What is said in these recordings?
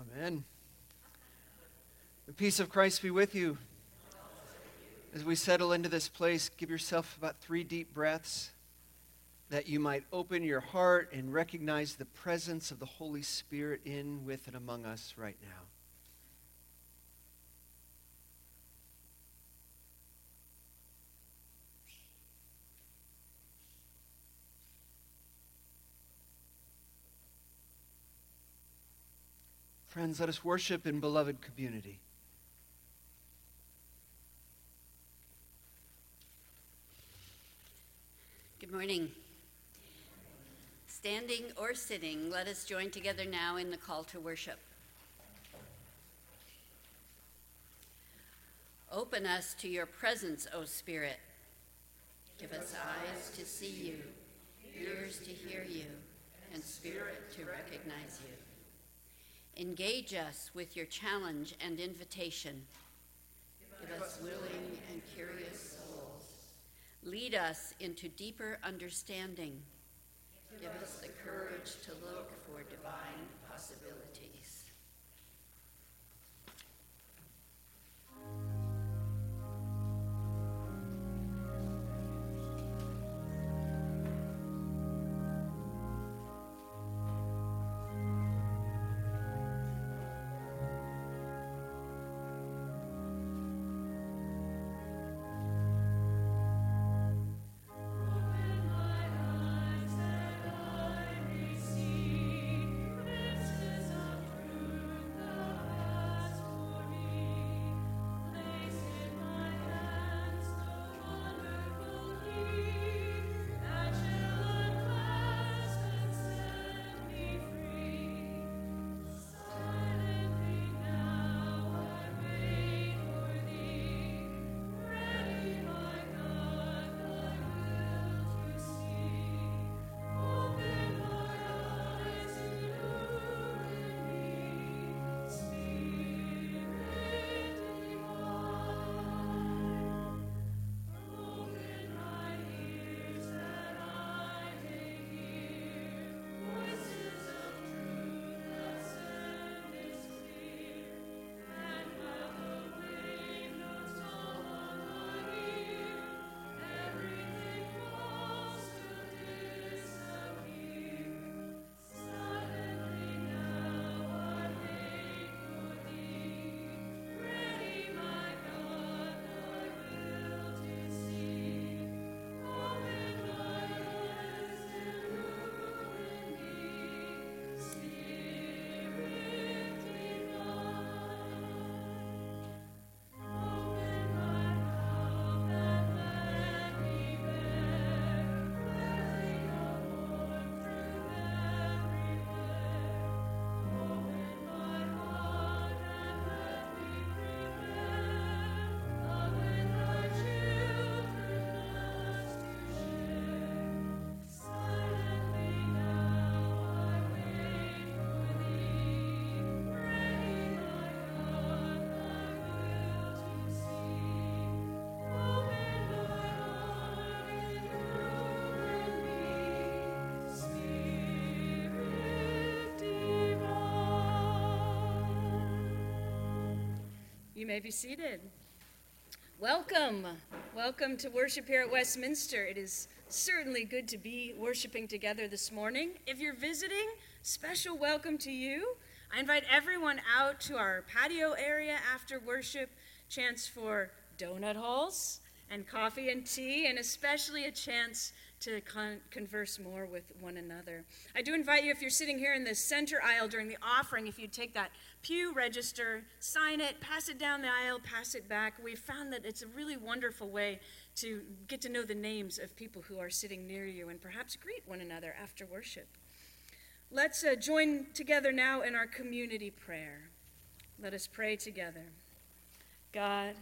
Amen. The peace of Christ be with you. As we settle into this place, give yourself about three deep breaths that you might open your heart and recognize the presence of the Holy Spirit in, with, and among us right now. Friends, let us worship in beloved community. Good morning. Standing or sitting, let us join together now in the call to worship. Open us to your presence, O Spirit. Give us eyes to see you, ears to hear you, and spirit to recognize you. Engage us with your challenge and invitation. Give us willing and curious souls. Lead us into deeper understanding. Give us the courage to look for divine possibilities. May be seated. Welcome. Welcome to worship here at Westminster. It is certainly good to be worshiping together this morning. If you're visiting, special welcome to you. I invite everyone out to our patio area after worship, chance for donut holes and coffee and tea, and especially a chance to con- converse more with one another. I do invite you, if you're sitting here in the center aisle during the offering, if you take that pew register, sign it, pass it down the aisle, pass it back. We've found that it's a really wonderful way to get to know the names of people who are sitting near you and perhaps greet one another after worship. Let's uh, join together now in our community prayer. Let us pray together. God,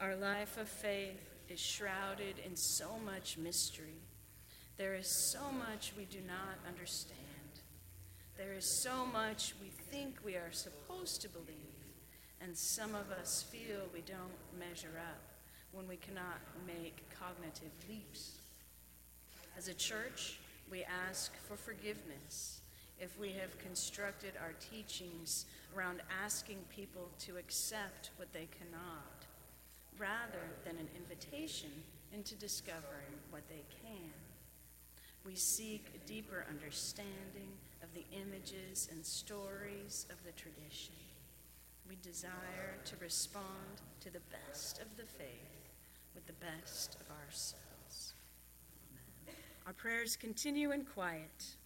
our life of faith is shrouded in so much mystery. There is so much we do not understand. There is so much we think we are supposed to believe, and some of us feel we don't measure up when we cannot make cognitive leaps. As a church, we ask for forgiveness if we have constructed our teachings around asking people to accept what they cannot, rather than an invitation into discovering what they can. We seek a deeper understanding of the images and stories of the tradition. We desire to respond to the best of the faith with the best of ourselves. Amen. Our prayers continue in quiet.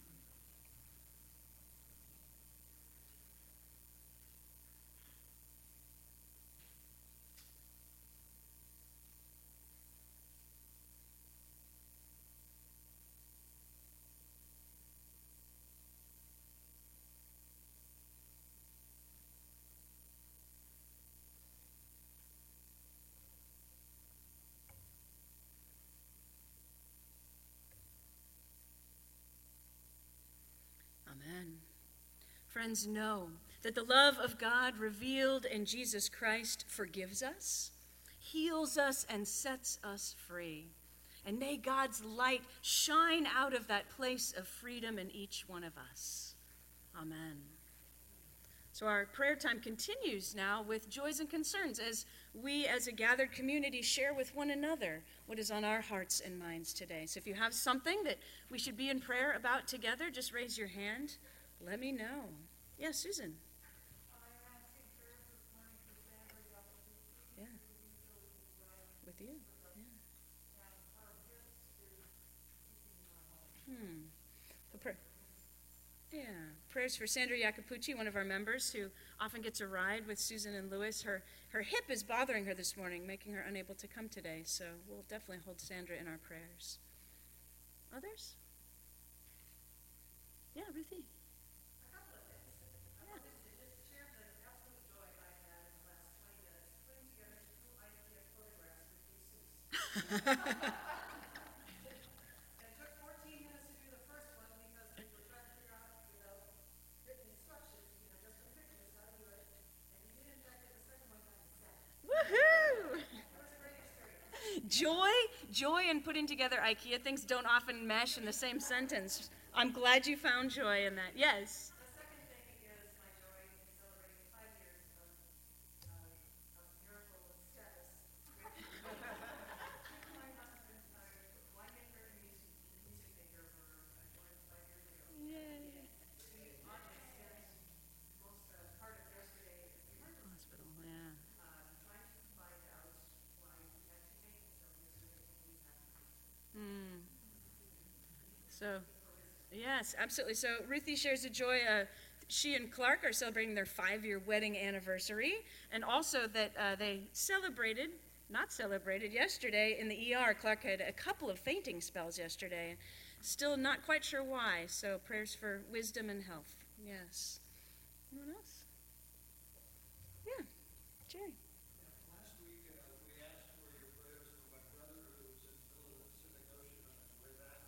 Amen. Friends, know that the love of God revealed in Jesus Christ forgives us, heals us, and sets us free. And may God's light shine out of that place of freedom in each one of us. Amen. So, our prayer time continues now with joys and concerns as we, as a gathered community, share with one another what is on our hearts and minds today. So, if you have something that we should be in prayer about together, just raise your hand. Let me know. Yeah, Susan. Yeah. With you. Yeah. Hmm. Prayer. Yeah. Prayers for Sandra Jacopucci, one of our members who often gets a ride with Susan and Lewis. Her, her hip is bothering her this morning, making her unable to come today. So we'll definitely hold Sandra in our prayers. Others? Yeah, Ruthie. Joy, joy, and putting together IKEA things don't often mesh in the same sentence. I'm glad you found joy in that. Yes. So, yes, absolutely. So, Ruthie shares a joy. Uh, she and Clark are celebrating their five year wedding anniversary, and also that uh, they celebrated, not celebrated, yesterday in the ER. Clark had a couple of fainting spells yesterday. Still not quite sure why, so prayers for wisdom and health. Yes. Anyone else? Yeah, Jerry. Last week, uh, we asked for your prayers for my brother who was in the middle of the Pacific Ocean on his way back.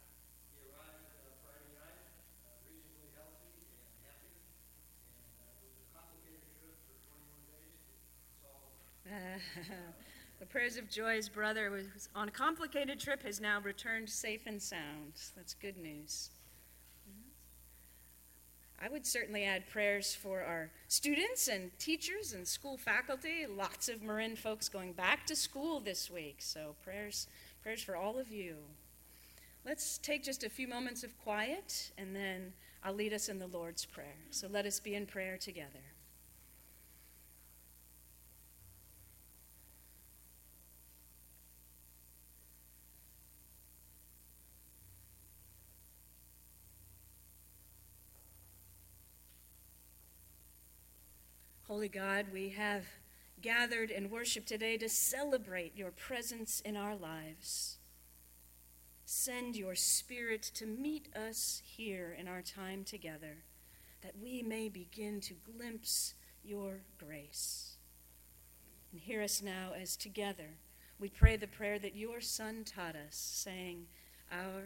He arrived uh, Friday night, uh, reasonably healthy and happy, and uh, it was a complicated trip for 21 days. It's all the prayers of Joy's brother was on a complicated trip has now returned safe and sound. That's good news. I would certainly add prayers for our students and teachers and school faculty. Lots of Marin folks going back to school this week, so prayers prayers for all of you. Let's take just a few moments of quiet and then I'll lead us in the Lord's prayer. So let us be in prayer together. Holy God, we have gathered in worship today to celebrate your presence in our lives. Send your Spirit to meet us here in our time together, that we may begin to glimpse your grace. And hear us now as together we pray the prayer that your Son taught us, saying, Our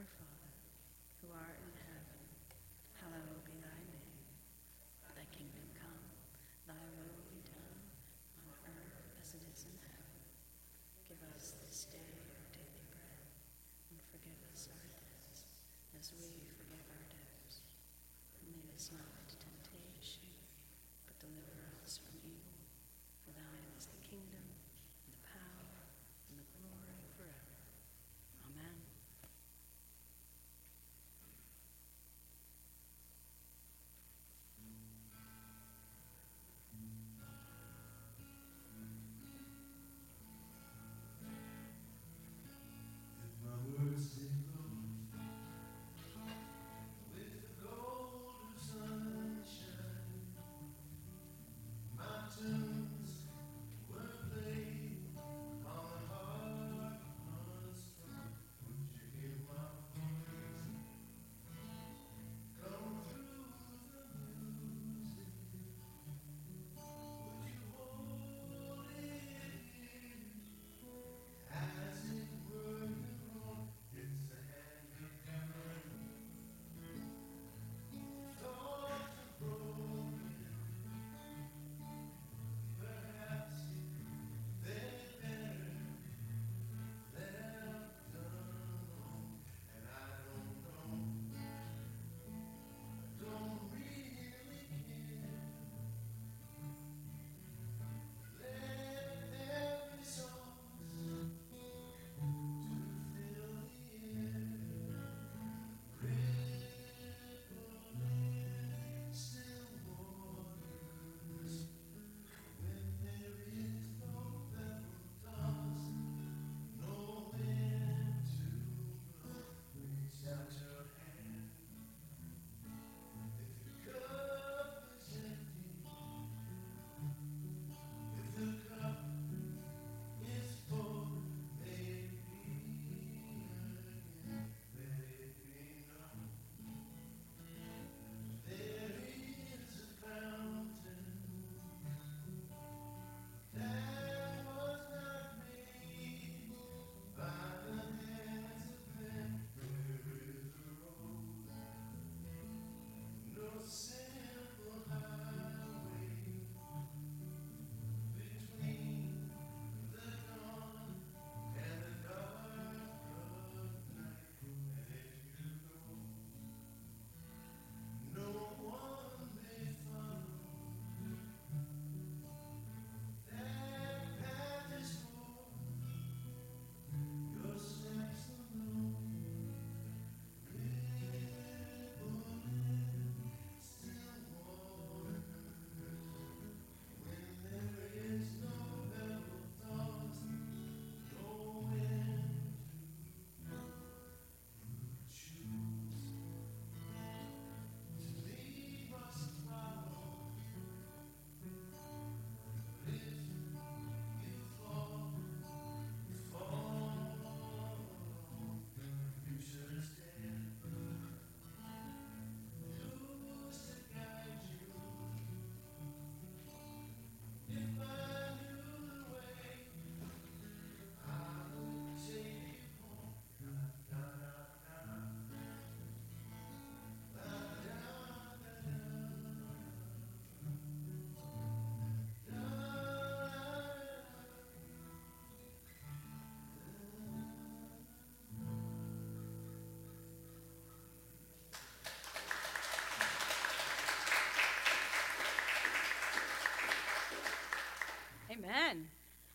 Amen.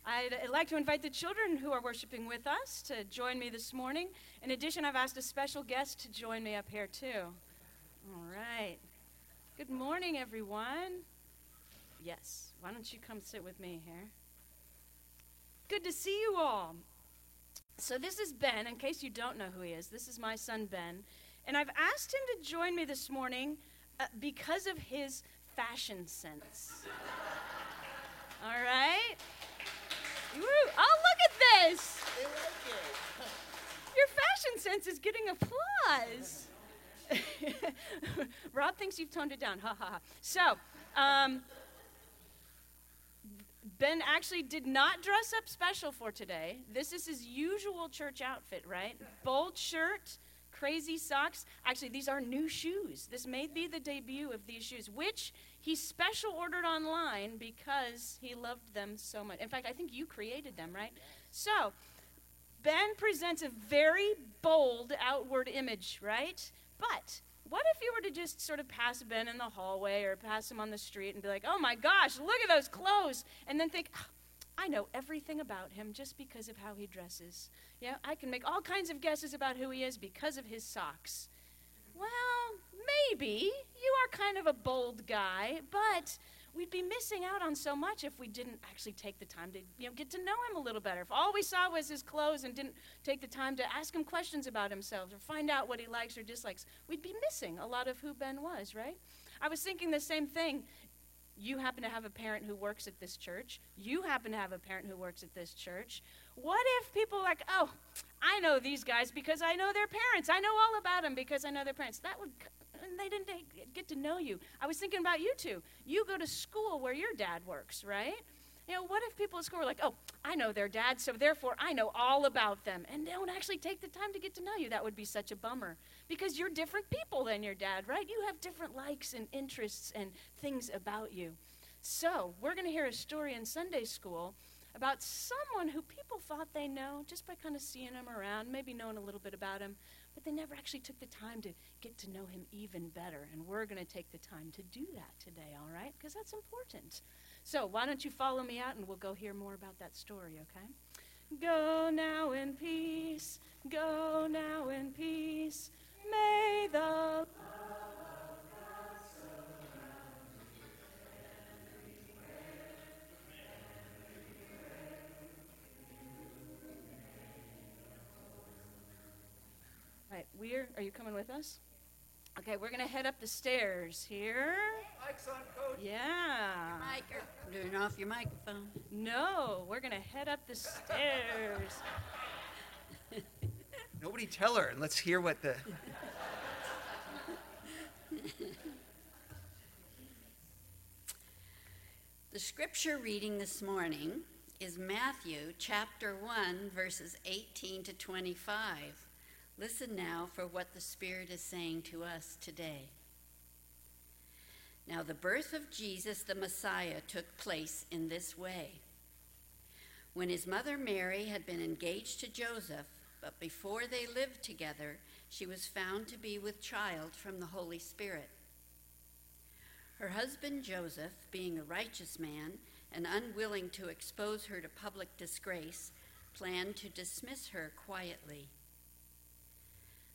I'd, like to invite the children who are worshiping with us to join me this morning. In addition, I've asked a special guest to join me up here, too. All right. Good morning, everyone. Yes, why don't you come sit with me here? Good to see you all. So, this is Ben. In case you don't know who he is, this is my son, Ben. And I've asked him to join me this morning uh, because of his fashion sense. All right? Woo. Oh, look at this! Your fashion sense is getting applause. Rob thinks you've toned it down. Ha ha ha. So, um, Ben actually did not dress up special for today. This is his usual church outfit, right? Bold shirt, crazy socks. Actually, these are new shoes. This may be the debut of these shoes, which he special ordered online because he loved them so much. In fact, I think you created them, right? So, Ben presents a very bold outward image, right? But what if you were to just sort of pass Ben in the hallway or pass him on the street and be like, oh my gosh, look at those clothes, and then think, "Ah, I know everything about him just because of how he dresses. Yeah, I can make all kinds of guesses about who he is because of his socks. Well, maybe. You are kind of a bold guy, but we'd be missing out on so much if we didn't actually take the time to you know, get to know him a little better. If all we saw was his clothes and didn't take the time to ask him questions about himself or find out what he likes or dislikes, we'd be missing a lot of who Ben was, right? I was thinking the same thing. You happen to have a parent who works at this church. You happen to have a parent who works at this church. What if people are like, oh, I know these guys because I know their parents. I know all about them because I know their parents. That would, they didn't get to know you. I was thinking about you two. You go to school where your dad works, right? You know, what if people at school were like, oh, I know their dad, so therefore I know all about them, and don't actually take the time to get to know you? That would be such a bummer because you're different people than your dad, right? You have different likes and interests and things about you. So, we're going to hear a story in Sunday school about someone who people thought they know just by kind of seeing him around, maybe knowing a little bit about him, but they never actually took the time to get to know him even better. And we're going to take the time to do that today, all right? Because that's important. So, why don't you follow me out and we'll go hear more about that story, okay? Go now in peace, go now in peace. May the Right, we're, are you coming with us? Okay, we're going to head up the stairs here. Mike's on, coach. Yeah. Mike, or turn off your microphone. No, we're going to head up the stairs. Nobody tell her, and let's hear what the. The scripture reading this morning is Matthew chapter 1, verses 18 to 25. Listen now for what the Spirit is saying to us today. Now, the birth of Jesus the Messiah took place in this way. When his mother Mary had been engaged to Joseph, but before they lived together, she was found to be with child from the Holy Spirit. Her husband Joseph, being a righteous man and unwilling to expose her to public disgrace, planned to dismiss her quietly.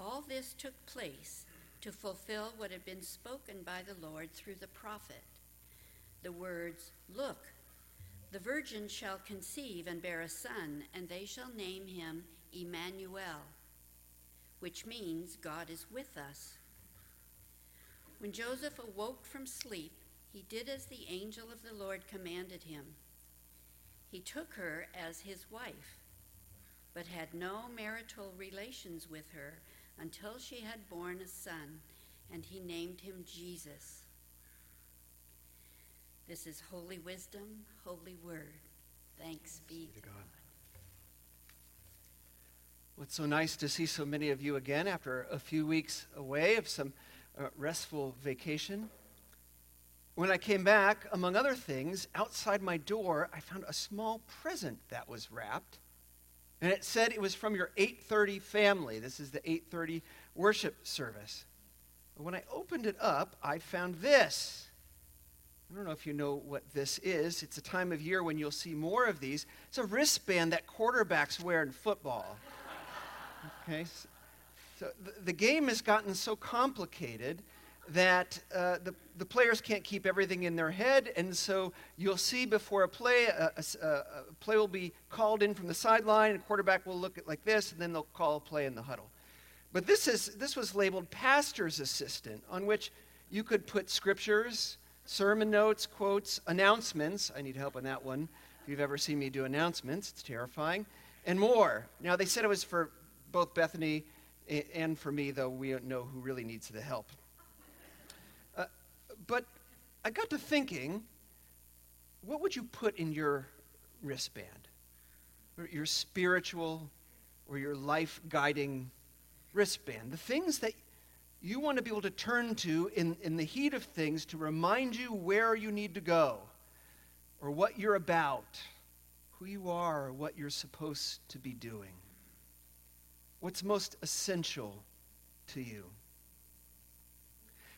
All this took place to fulfill what had been spoken by the Lord through the prophet. The words, Look, the virgin shall conceive and bear a son, and they shall name him Emmanuel, which means God is with us. When Joseph awoke from sleep, he did as the angel of the Lord commanded him. He took her as his wife, but had no marital relations with her until she had borne a son, and he named him Jesus. This is holy wisdom, holy word. Thanks be to God. Well, it's so nice to see so many of you again after a few weeks away of some uh, restful vacation. When I came back, among other things, outside my door, I found a small present that was wrapped. And it said it was from your 8:30 family. This is the 8:30 worship service. But when I opened it up, I found this. I don't know if you know what this is. It's a time of year when you'll see more of these. It's a wristband that quarterbacks wear in football. Okay? So the, the game has gotten so complicated that uh, the, the players can't keep everything in their head, and so you'll see before a play, a, a, a, play will be called in from the sideline, and quarterback will look at like this, and then they'll call a play in the huddle. But this, is, this was labeled pastor's assistant, on which you could put scriptures, sermon notes, quotes, announcements. I need help on that one. If you've ever seen me do announcements, it's terrifying, and more. Now, they said it was for both Bethany and for me, though we don't know who really needs the help. But I got to thinking, what would you put in your wristband? Your spiritual or your life guiding wristband? The things that you want to be able to turn to in, in the heat of things to remind you where you need to go or what you're about, who you are, or what you're supposed to be doing. What's most essential to you?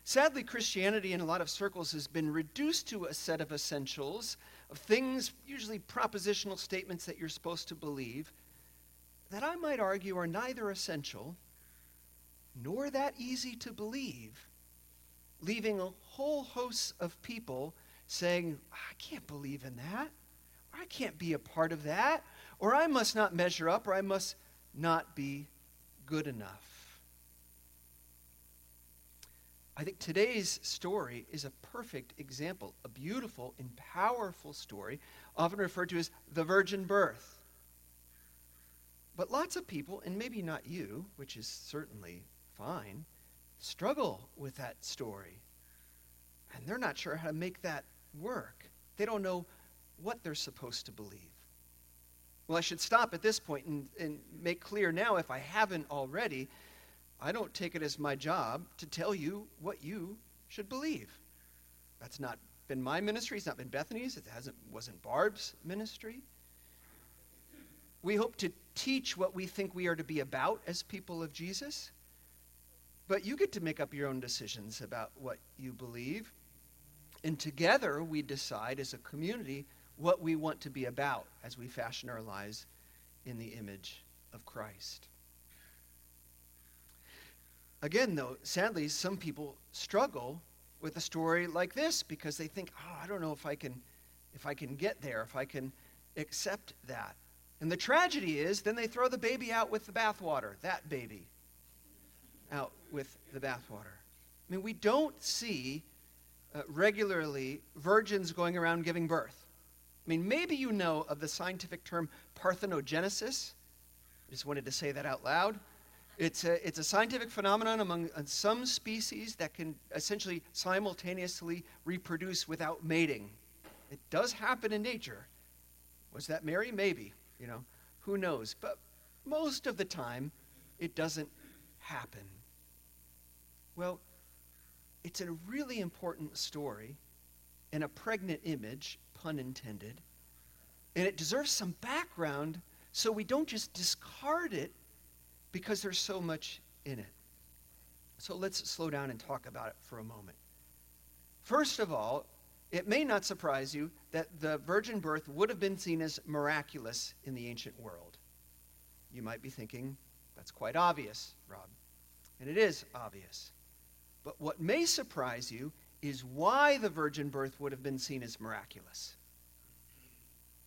Sadly, Christianity in a lot of circles has been reduced to a set of essentials, of things, usually propositional statements that you're supposed to believe, that I might argue are neither essential nor that easy to believe, leaving a whole host of people saying, I can't believe in that, or I can't be a part of that, or I must not measure up, or I must not be good enough. I think today's story is a perfect example, a beautiful and powerful story, often referred to as the virgin birth. But lots of people, and maybe not you, which is certainly fine, struggle with that story. And they're not sure how to make that work. They don't know what they're supposed to believe. Well, I should stop at this point and, and make clear now, if I haven't already, I don't take it as my job to tell you what you should believe. That's not been my ministry. It's not been Bethany's. It hasn't wasn't Barb's ministry. We hope to teach what we think we are to be about as people of Jesus. But you get to make up your own decisions about what you believe. And together we decide as a community what we want to be about as we fashion our lives in the image of Christ. Again, though, sadly, some people struggle with a story like this because they think, oh, I don't know if I can if I can get there, if I can accept that. And the tragedy is then they throw the baby out with the bathwater, that baby out with the bathwater. I mean, we don't see uh, regularly virgins going around giving birth. I mean, maybe you know of the scientific term parthenogenesis. I just wanted to say that out loud. It's a, it's a scientific phenomenon among uh, some species that can essentially simultaneously reproduce without mating. It does happen in nature. Was that Mary? Maybe. You know, who knows? But most of the time, it doesn't happen. Well, it's a really important story and a pregnant image pun intended. And it deserves some background so we don't just discard it because there's so much in it. So let's slow down and talk about it for a moment. First of all, it may not surprise you that the virgin birth would have been seen as miraculous in the ancient world. You might be thinking, that's quite obvious, Rob. And it is obvious. But what may surprise you is why the virgin birth would have been seen as miraculous.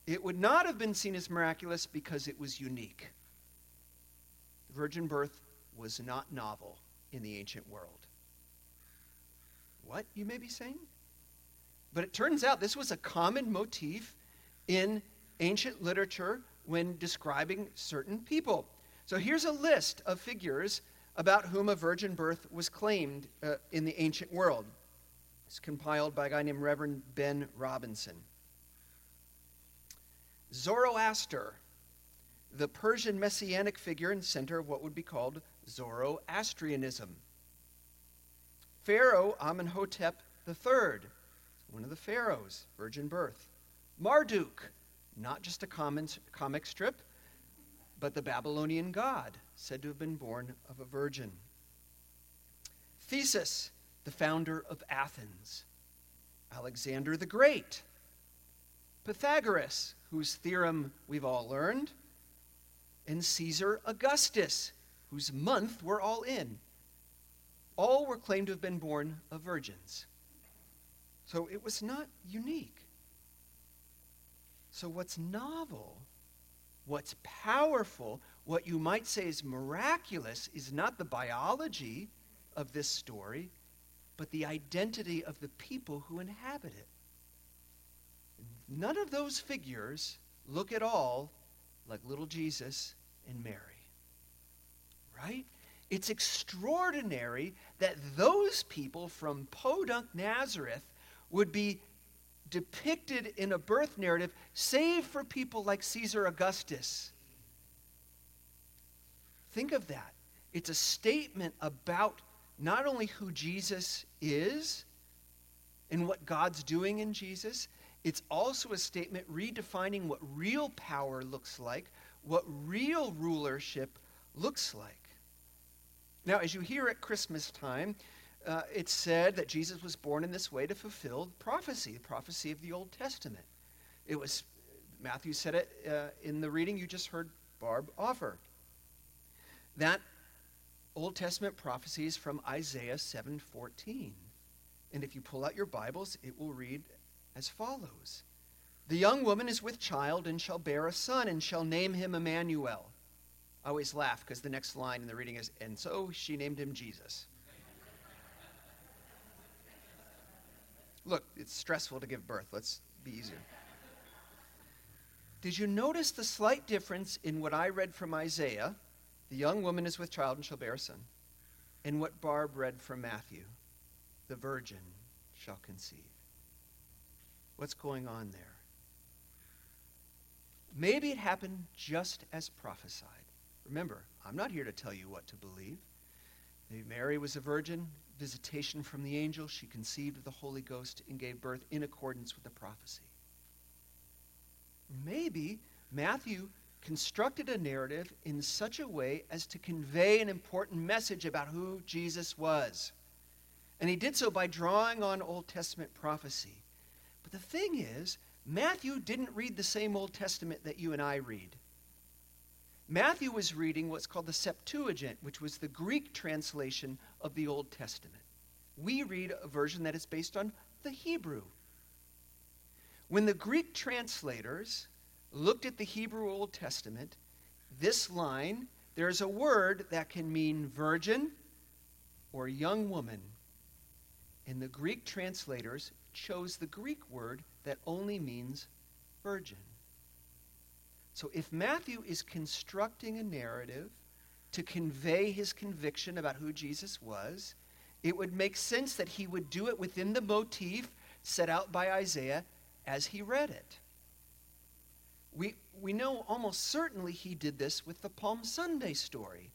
It would not have been seen as miraculous because it was unique. Virgin birth was not novel in the ancient world. What, you may be saying? But it turns out this was a common motif in ancient literature when describing certain people. So here's a list of figures about whom a virgin birth was claimed uh, in the ancient world. It's compiled by a guy named Reverend Ben Robinson. Zoroaster, the Persian messianic figure and center of what would be called Zoroastrianism. Pharaoh Amenhotep III, one of the pharaohs, virgin birth. Marduk, not just a common, comic strip, but the Babylonian god, said to have been born of a virgin. Theseus, the founder of Athens. Alexander the Great. Pythagoras, whose theorem we've all learned. And Caesar Augustus, whose month we're all in. All were claimed to have been born of virgins. So it was not unique. So, what's novel, what's powerful, what you might say is miraculous, is not the biology of this story, but the identity of the people who inhabit it. None of those figures look at all like little Jesus and Mary. Right? It's extraordinary that those people from Podunk, Nazareth, would be depicted in a birth narrative, save for people like Caesar Augustus. Think of that. It's a statement about not only who Jesus is and what God's doing in Jesus, it's also a statement redefining what real power looks like, what real rulership looks like. Now, as you hear at Christmas time, uh, it's said that Jesus was born in this way to fulfill prophecy, the prophecy of the Old Testament. It was, Matthew said it uh, in the reading you just heard Barb offer. That Old Testament prophecy is from Isaiah 7:14. And if you pull out your Bibles, it will read as follows. The young woman is with child and shall bear a son and shall name him Emmanuel. I always laugh because the next line in the reading is, and so she named him Jesus. Look, it's stressful to give birth. Let's be easier. Did you notice the slight difference in what I read from Isaiah? The young woman is with child and shall bear a son. And what Barb read from Matthew? The virgin shall conceive. What's going on there? Maybe it happened just as prophesied. Remember, I'm not here to tell you what to believe. Maybe Mary was a virgin, visitation from the angel, she conceived of the Holy Ghost and gave birth in accordance with the prophecy. Maybe Matthew constructed a narrative in such a way as to convey an important message about who Jesus was. And he did so by drawing on Old Testament prophecy. But the thing is, Matthew didn't read the same Old Testament that you and I read. Matthew was reading what's called the Septuagint, which was the Greek translation of the Old Testament. We read a version that is based on the Hebrew. When the Greek translators looked at the Hebrew Old Testament, this line, there's a word that can mean virgin or young woman. And the Greek translators chose the Greek word that only means virgin. So if Matthew is constructing a narrative to convey his conviction about who Jesus was, it would make sense that he would do it within the motif set out by Isaiah as he read it. We, we know almost certainly he did this with the Palm Sunday story.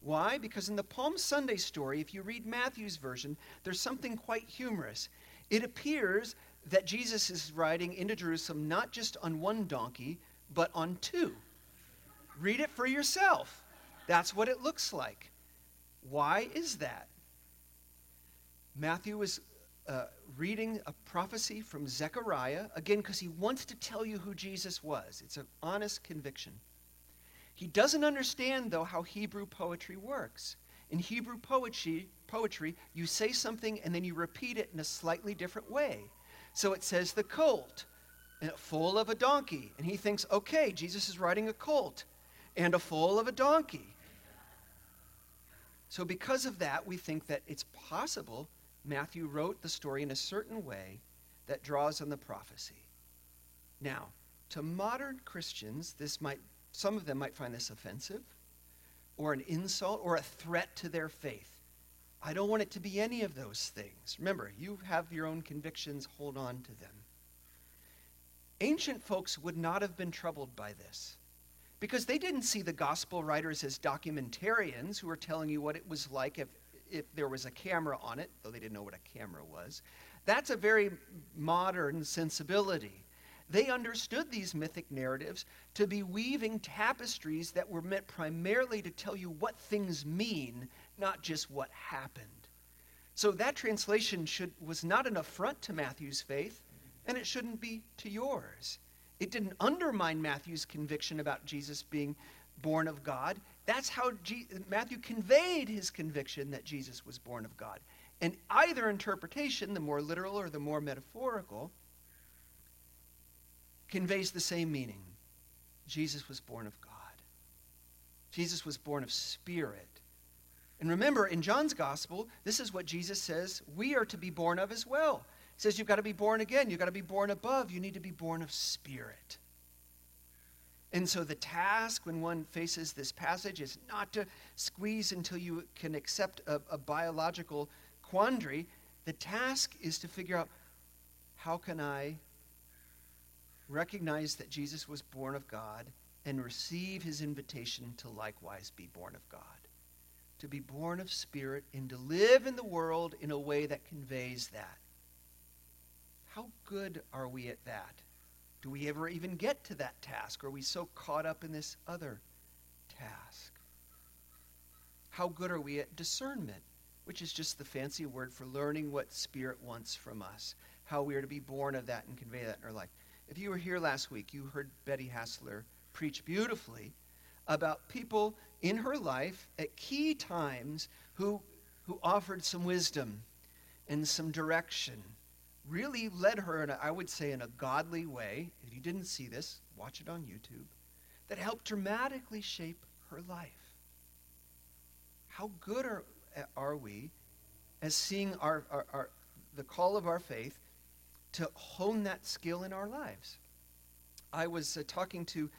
Why? Because in the Palm Sunday story, if you read Matthew's version, there's something quite humorous. It appears that Jesus is riding into Jerusalem not just on one donkey, but on two. Read it for yourself. That's what it looks like. Why is that? Matthew is uh, reading a prophecy from Zechariah, again, because he wants to tell you who Jesus was. It's an honest conviction. He doesn't understand, though, how Hebrew poetry works. In Hebrew poetry, poetry, you say something and then you repeat it in a slightly different way. So it says the colt, full of a donkey. And he thinks, okay, Jesus is riding a colt and a foal of a donkey. So, because of that, we think that it's possible Matthew wrote the story in a certain way that draws on the prophecy. Now, to modern Christians, this might some of them might find this offensive or an insult or a threat to their faith. I don't want it to be any of those things. Remember, you have your own convictions, hold on to them. ancient folks would not have been troubled by this because they didn't see the gospel writers as documentarians who were telling you what it was like if, if there was a camera on it, though they didn't know what a camera was. That's a very modern sensibility. They understood these mythic narratives to be weaving tapestries that were meant primarily to tell you what things mean, not just what happened. So that translation should, was not an affront to Matthew's faith, and it shouldn't be to yours. It didn't undermine Matthew's conviction about Jesus being born of God. That's how Matthew conveyed his conviction that Jesus was born of God. And either interpretation, the more literal or the more metaphorical, conveys the same meaning. Jesus was born of God. Jesus was born of spirit. And remember, in John's gospel, this is what Jesus says we are to be born of as well. He says you've got to be born again, you've got to be born above, you need to be born of spirit. And so the task when one faces this passage is not to squeeze until you can accept a, a biological quandary. The task is to figure out how can I recognize that Jesus was born of God and receive his invitation to likewise be born of God to be born of spirit and to live in the world in a way that conveys that. How good are we at that? Do we ever even get to that task? Are we so caught up in this other task? How good are we at discernment, which is just the fancy word for learning what Spirit wants from us? How we are to be born of that and convey that in our life. If you were here last week, you heard Betty Hassler preach beautifully about people in her life at key times who, who offered some wisdom and some direction. Really led her, in a, I would say, in a godly way. If you didn't see this, watch it on YouTube. That helped dramatically shape her life. How good are, are we as seeing our, our, our, the call of our faith to hone that skill in our lives? I was uh, talking to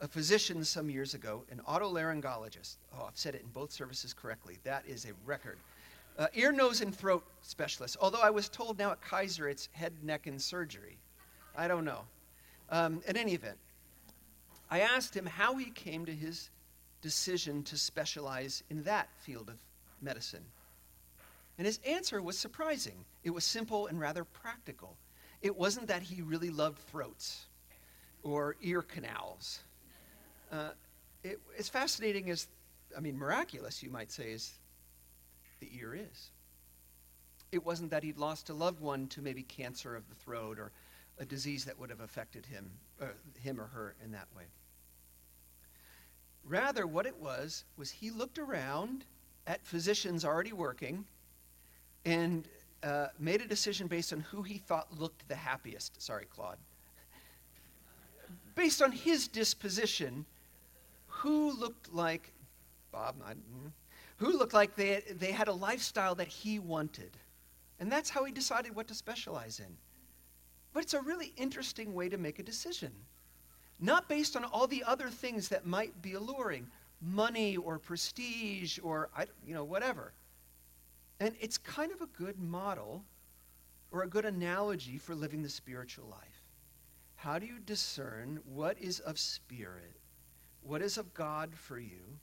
a physician some years ago, an otolaryngologist. Oh, I've said it in both services correctly. That is a record. Uh, ear, nose, and throat specialist. Although I was told now at Kaiser it's head, neck, and surgery. I don't know. Um, in any event, I asked him how he came to his decision to specialize in that field of medicine. And his answer was surprising. It was simple and rather practical. It wasn't that he really loved throats or ear canals uh, it, as fascinating as, I mean, miraculous, you might say, as the ear is. It wasn't that he'd lost a loved one to maybe cancer of the throat or a disease that would have affected him, uh, him or her in that way. Rather, what it was, was he looked around at physicians already working and uh, made a decision based on who he thought looked the happiest. Sorry, Claude. Based on his disposition who looked like Bob, mm-hmm, who looked like they, they had a lifestyle that he wanted. And that's how he decided what to specialize in. But it's a really interesting way to make a decision. Not based on all the other things that might be alluring money or prestige or, you know, whatever. And it's kind of a good model or a good analogy for living the spiritual life. How do you discern what is of spirit what is of God for you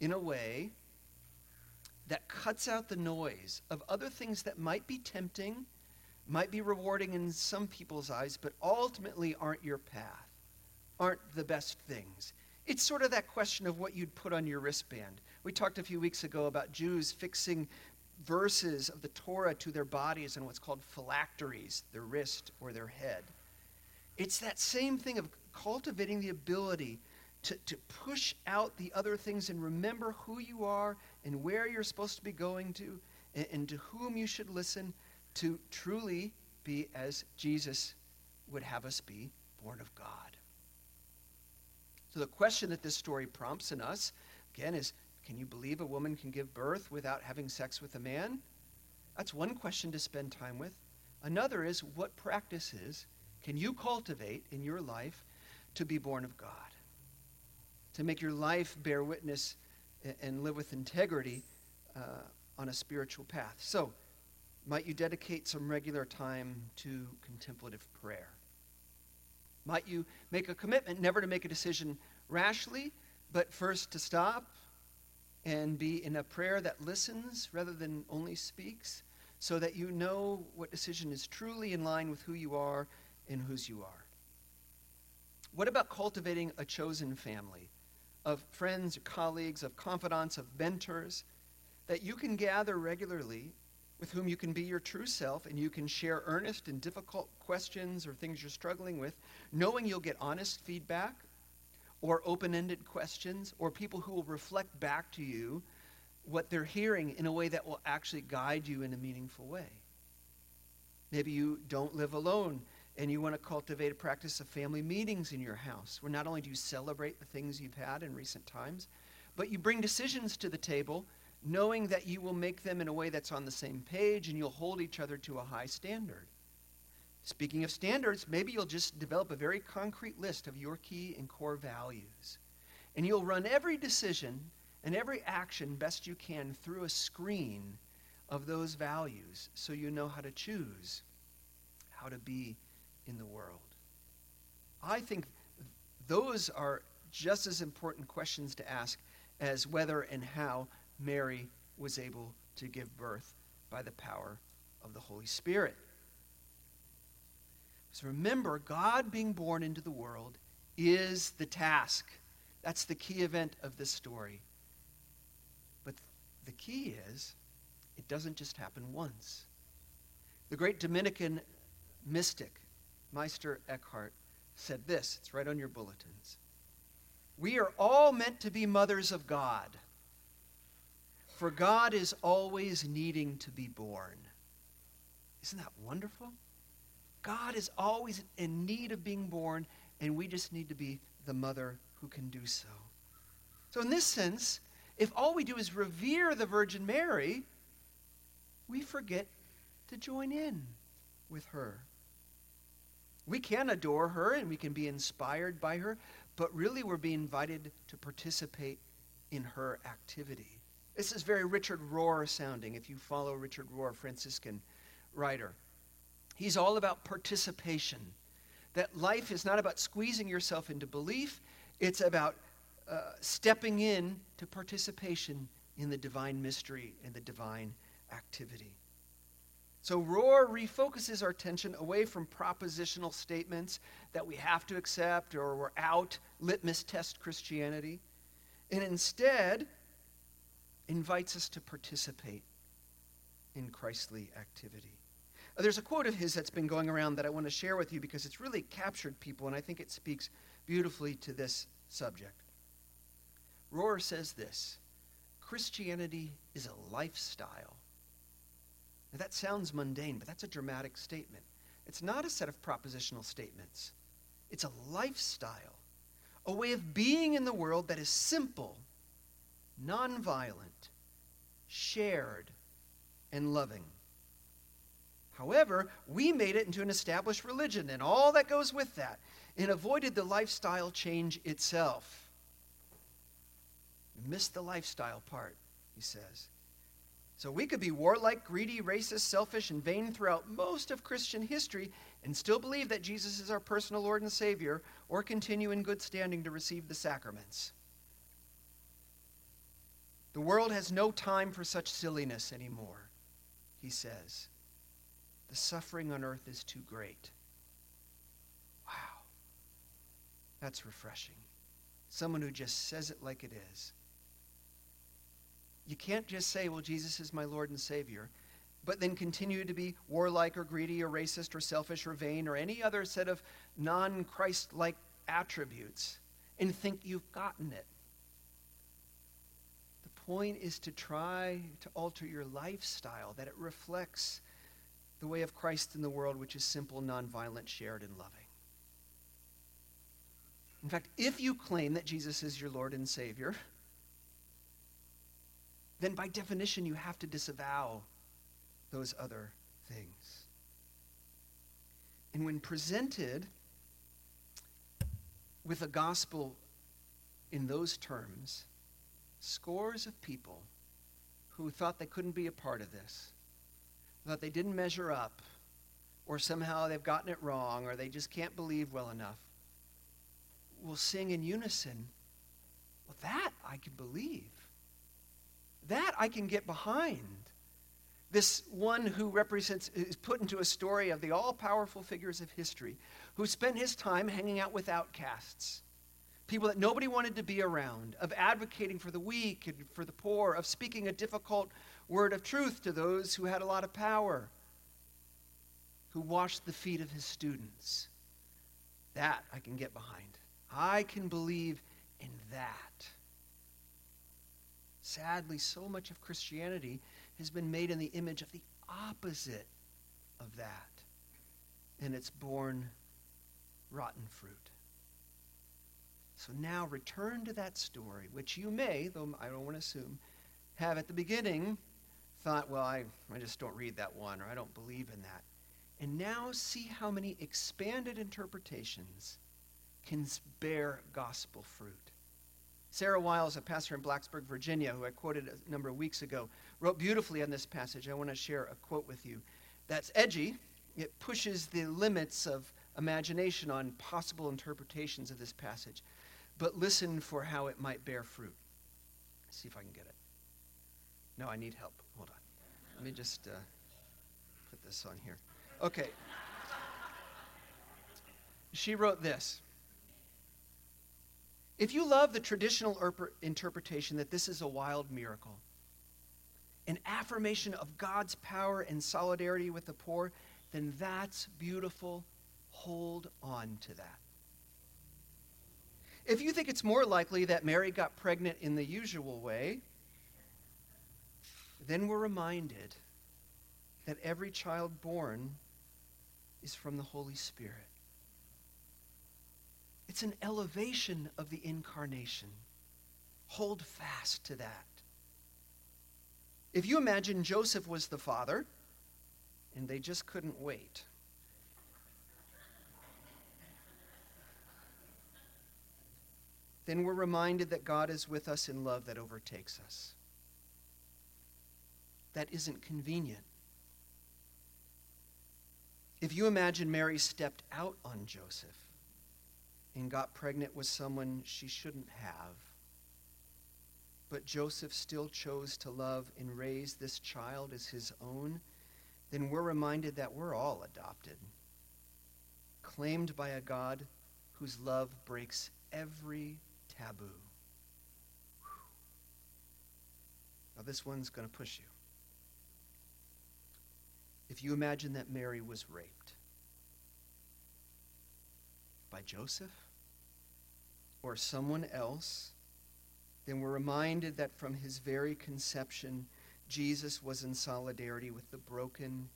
in a way that cuts out the noise of other things that might be tempting, might be rewarding in some people's eyes, but ultimately aren't your path, aren't the best things. It's sort of that question of what you'd put on your wristband. We talked a few weeks ago about Jews fixing verses of the Torah to their bodies and what's called phylacteries, their wrist or their head. It's that same thing of cultivating the ability to, to push out the other things and remember who you are and where you're supposed to be going to and, and to whom you should listen to truly be as Jesus would have us be born of God. So, the question that this story prompts in us, again, is can you believe a woman can give birth without having sex with a man? That's one question to spend time with. Another is what practices can you cultivate in your life to be born of God? to make your life bear witness and live with integrity uh, on a spiritual path. So, might you dedicate some regular time to contemplative prayer? Might you make a commitment never to make a decision rashly, but first to stop and be in a prayer that listens rather than only speaks, so that you know what decision is truly in line with who you are and whose you are? What about cultivating a chosen family of friends, colleagues, of confidants, of mentors that you can gather regularly with whom you can be your true self and you can share earnest and difficult questions or things you're struggling with, knowing you'll get honest feedback or open ended questions or people who will reflect back to you what they're hearing in a way that will actually guide you in a meaningful way. Maybe you don't live alone and you want to cultivate a practice of family meetings in your house where not only do you celebrate the things you've had in recent times, but you bring decisions to the table knowing that you will make them in a way that's on the same page and you'll hold each other to a high standard. Speaking of standards, maybe you'll just develop a very concrete list of your key and core values. And you'll run every decision and every action best you can through a screen of those values so you know how to choose how to be in the world. I think those are just as important questions to ask as whether and how Mary was able to give birth by the power of the Holy Spirit. So remember, God being born into the world is the task. That's the key event of this story. But the key is, it doesn't just happen once. The great Dominican mystic, Meister Eckhart, said this it's right on your bulletins. We are all meant to be mothers of God. For God is always needing to be born. Isn't that wonderful? God is always in need of being born, and we just need to be the mother who can do so. So, in this sense, if all we do is revere the Virgin Mary, we forget to join in with her. We can adore her and we can be inspired by her, but really we're being invited to participate in her activity. This is very Richard Rohr sounding, if you follow Richard Rohr, Franciscan writer. He's all about participation. That life is not about squeezing yourself into belief, it's about uh, stepping in to participation in the divine mystery and the divine activity. So Rohr refocuses our attention away from propositional statements that we have to accept or we're out, litmus test Christianity, and instead invites us to participate in Christly activity. Uh, there's a quote of his that's been going around that I want to share with you because it's really captured people, and I think it speaks beautifully to this subject. Rohr says this Christianity is a lifestyle. Now, that sounds mundane, but that's a dramatic statement. It's not a set of propositional statements, it's a lifestyle, a way of being in the world that is simple nonviolent, shared, and loving. However, we made it into an established religion and all that goes with that, and avoided the lifestyle change itself. We missed the lifestyle part, he says. So we could be warlike, greedy, racist, selfish, and vain throughout most of Christian history and still believe that Jesus is our personal Lord and Savior, or continue in good standing to receive the sacraments. The world has no time for such silliness anymore, he says. The suffering on earth is too great. Wow. That's refreshing. Someone who just says it like it is. You can't just say, well, Jesus is my Lord and Savior, but then continue to be warlike or greedy or racist or selfish or vain or any other set of non Christ like attributes and think you've gotten it The point is to try to alter your lifestyle, that it reflects the way of Christ in the world, which is simple, nonviolent, shared, and loving. In fact, if you claim that Jesus is your Lord and Savior, then by definition you have to disavow those other things. And when presented with a gospel in those terms, scores of people who thought they couldn't be a part of this, thought they didn't measure up, or somehow they've gotten it wrong, or they just can't believe well enough. will sing in unison, well, that I can believe. That I can get behind. This one who represents, is put into a story of the all powerful figures of history, who spent his time hanging out with outcasts, people that nobody wanted to be around, of advocating for the weak and for the poor, of speaking a difficult word of truth to those who had a lot of power, who washed the feet of his students. That I can get behind. I can believe in that. Sadly, so much of Christianity has been made in the image of the opposite of that, and it's borne rotten fruit. So now return to that story, which you may, though I don't want to assume, have at the beginning thought, well, I, I just don't read that one, or I don't believe in that. And now see how many expanded interpretations can bear gospel fruit. Sarah Wiles, a pastor in Blacksburg, Virginia, who I quoted a number of weeks ago, wrote beautifully on this passage. I want to share a quote with you. That's edgy. It pushes the limits of imagination on possible interpretations of this passage. But listen for how it might bear fruit. Let's see if I can get it. No, I need help. Let me just uh, put this on here. Okay. She wrote this. If you love the traditional interpretation that this is a wild miracle, an affirmation of God's power and solidarity with the poor, then that's beautiful. Hold on to that. If you think it's more likely that Mary got pregnant in the usual way, then we're reminded that every child born is from the Holy Spirit. It's an elevation of the incarnation. Hold fast to that. If you imagine Joseph was the father, and they just couldn't wait. Then we're reminded that God is with us in love that overtakes us. That isn't convenient. If you imagine Mary stepped out on Joseph and got pregnant with someone she shouldn't have, but Joseph still chose to love and raise this child as his own, then we're reminded that we're all adopted, claimed by a God whose love breaks every taboo. Now, this one's going to push you if you imagine that Mary was raped by Joseph or someone else, then we're reminded that from his very conception, Jesus was in solidarity with the broken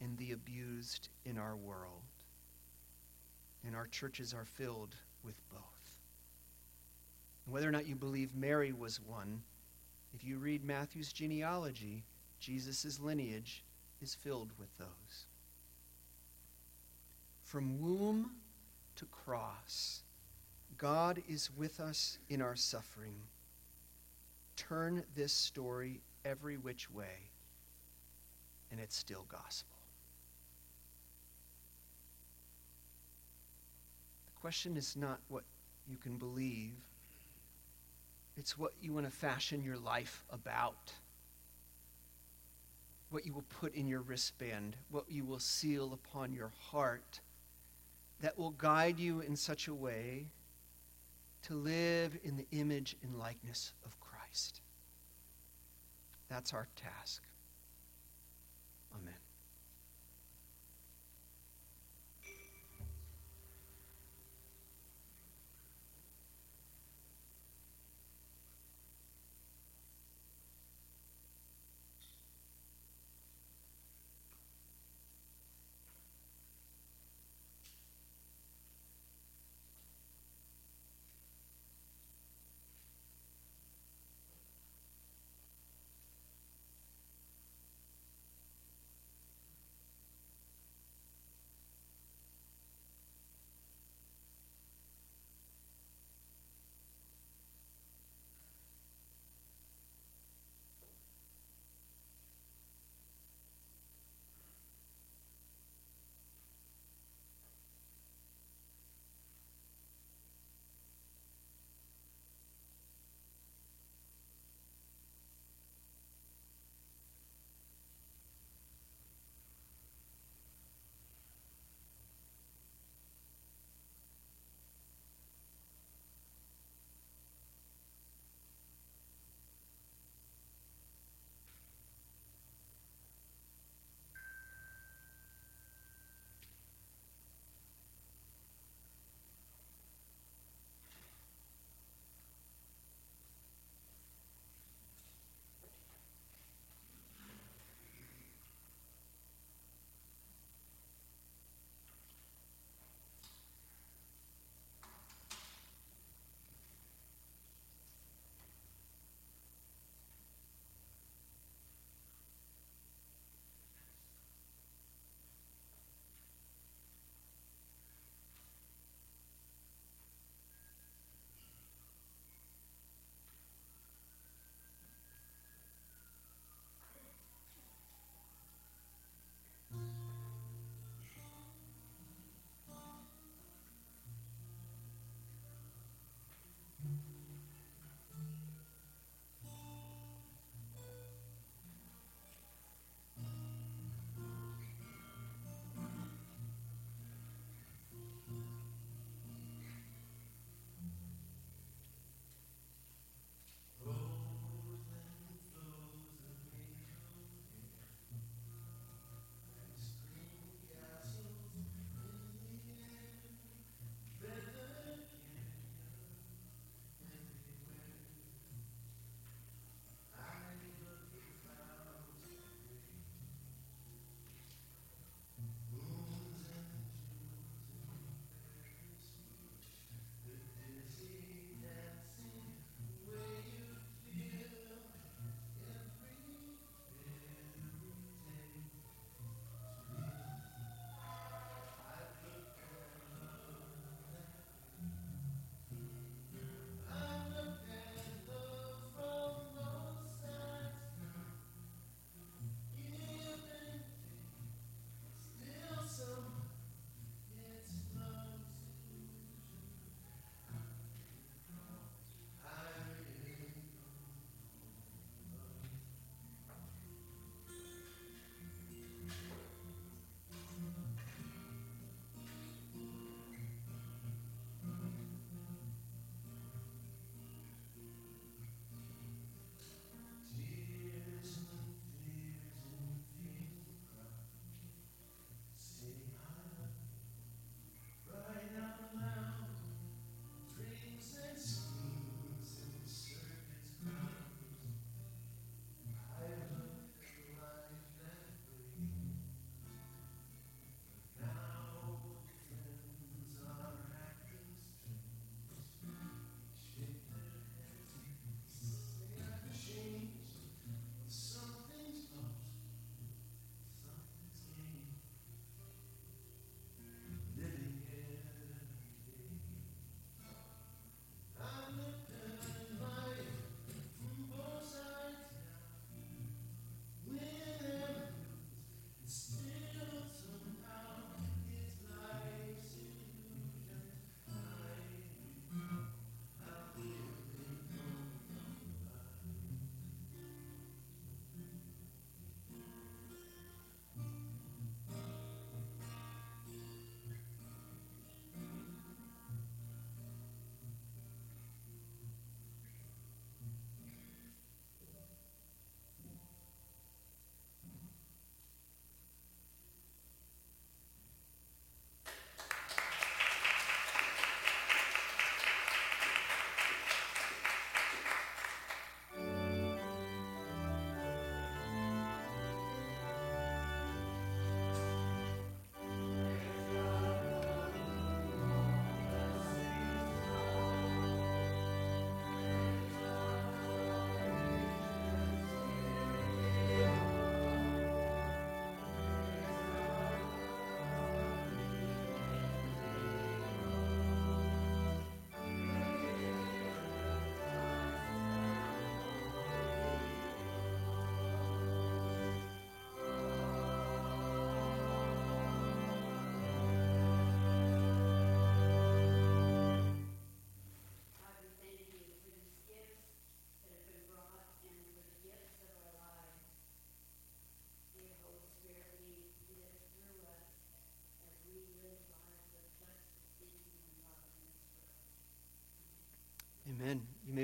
and the abused in our world. And our churches are filled with both. And whether or not you believe Mary was one, if you read Matthew's genealogy, Jesus' lineage is filled with those. From womb to cross, God is with us in our suffering. Turn this story every which way, and it's still gospel. The question is not what you can believe, it's what you want to fashion your life about what you will put in your wristband, what you will seal upon your heart, that will guide you in such a way to live in the image and likeness of Christ. That's our task.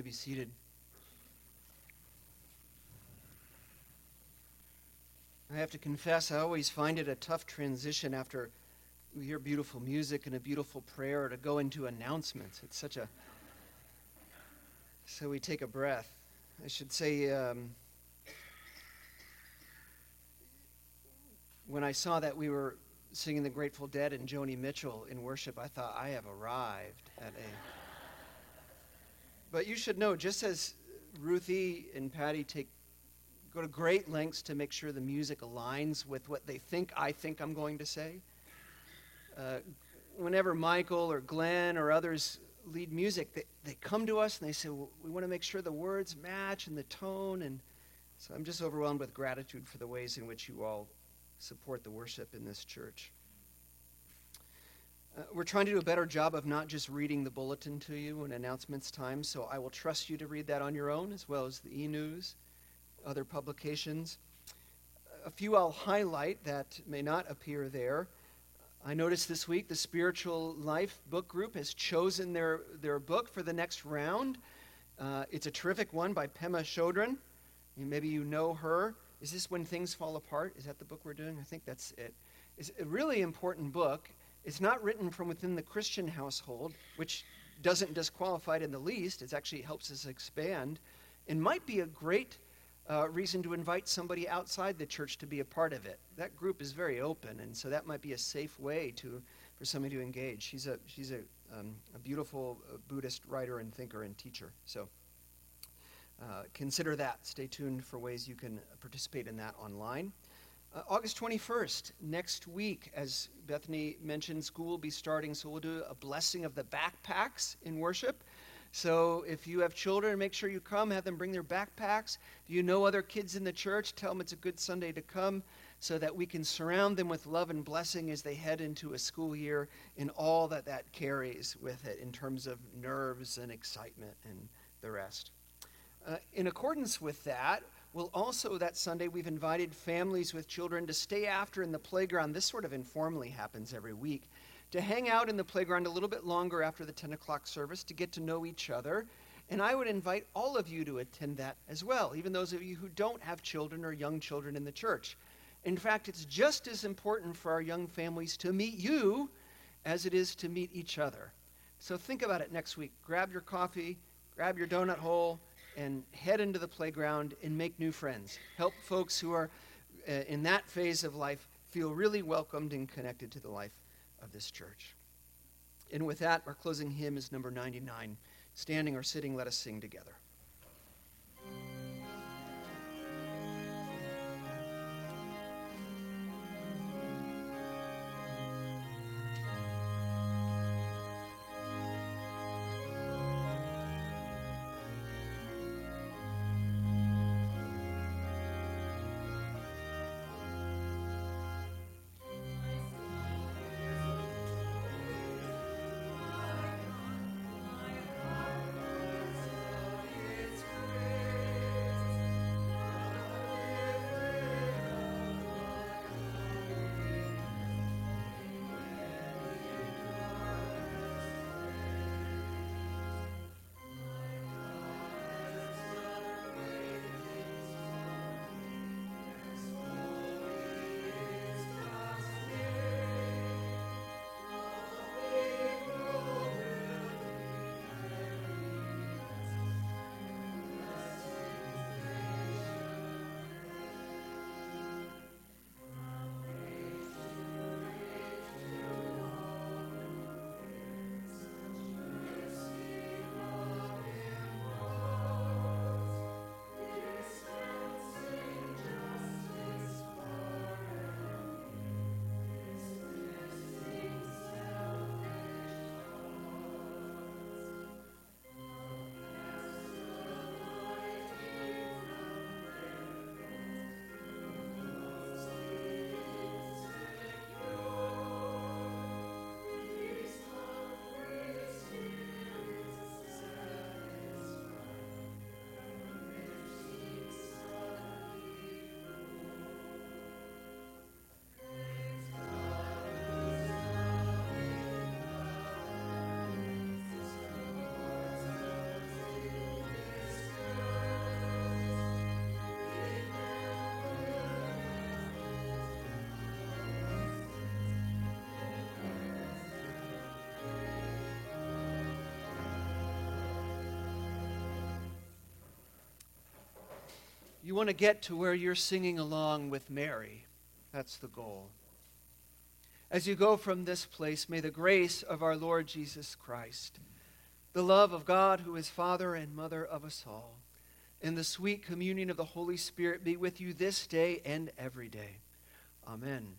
Be seated. I have to confess, I always find it a tough transition after we hear beautiful music and a beautiful prayer to go into announcements. It's such a. So we take a breath. I should say, um, when I saw that we were singing the Grateful Dead and Joni Mitchell in worship, I thought, I have arrived at a. But you should know, just as Ruthie and Patty take go to great lengths to make sure the music aligns with what they think I think I'm going to say. Uh, whenever Michael or Glenn or others lead music, they, they come to us and they say, well, we want to make sure the words match and the tone. And so I'm just overwhelmed with gratitude for the ways in which you all support the worship in this church. Uh, we're trying to do a better job of not just reading the bulletin to you when announcements time, so I will trust you to read that on your own as well as the e news, other publications. A few I'll highlight that may not appear there. I noticed this week the Spiritual Life book group has chosen their, their book for the next round. Uh, it's a terrific one by Pema Chodron. Maybe you know her. Is this When Things Fall Apart? Is that the book we're doing? I think that's it. It's a really important book. It's not written from within the Christian household, which doesn't disqualify it in the least. It actually helps us expand and might be a great uh, reason to invite somebody outside the church to be a part of it. That group is very open, and so that might be a safe way to for somebody to engage. She's a she's a, um, a beautiful uh, Buddhist writer and thinker and teacher. So uh, consider that. Stay tuned for ways you can participate in that online. Uh, August 21st, next week, as Bethany mentioned, school will be starting, so we'll do a blessing of the backpacks in worship. So if you have children, make sure you come, have them bring their backpacks. If you know other kids in the church, tell them it's a good Sunday to come so that we can surround them with love and blessing as they head into a school year and all that that carries with it in terms of nerves and excitement and the rest. Uh, in accordance with that, We'll also, that Sunday, we've invited families with children to stay after in the playground. This sort of informally happens every week. To hang out in the playground a little bit longer after the 10 o'clock service to get to know each other. And I would invite all of you to attend that as well, even those of you who don't have children or young children in the church. In fact, it's just as important for our young families to meet you as it is to meet each other. So think about it next week. Grab your coffee, grab your donut hole, and head into the playground and make new friends. Help folks who are uh, in that phase of life feel really welcomed and connected to the life of this church. And with that, our closing hymn is number 99. Standing or sitting, let us sing together. You want to get to where you're singing along with Mary. That's the goal. As you go from this place, may the grace of our Lord Jesus Christ, the love of God, who is Father and Mother of us all, and the sweet communion of the Holy Spirit be with you this day and every day. Amen.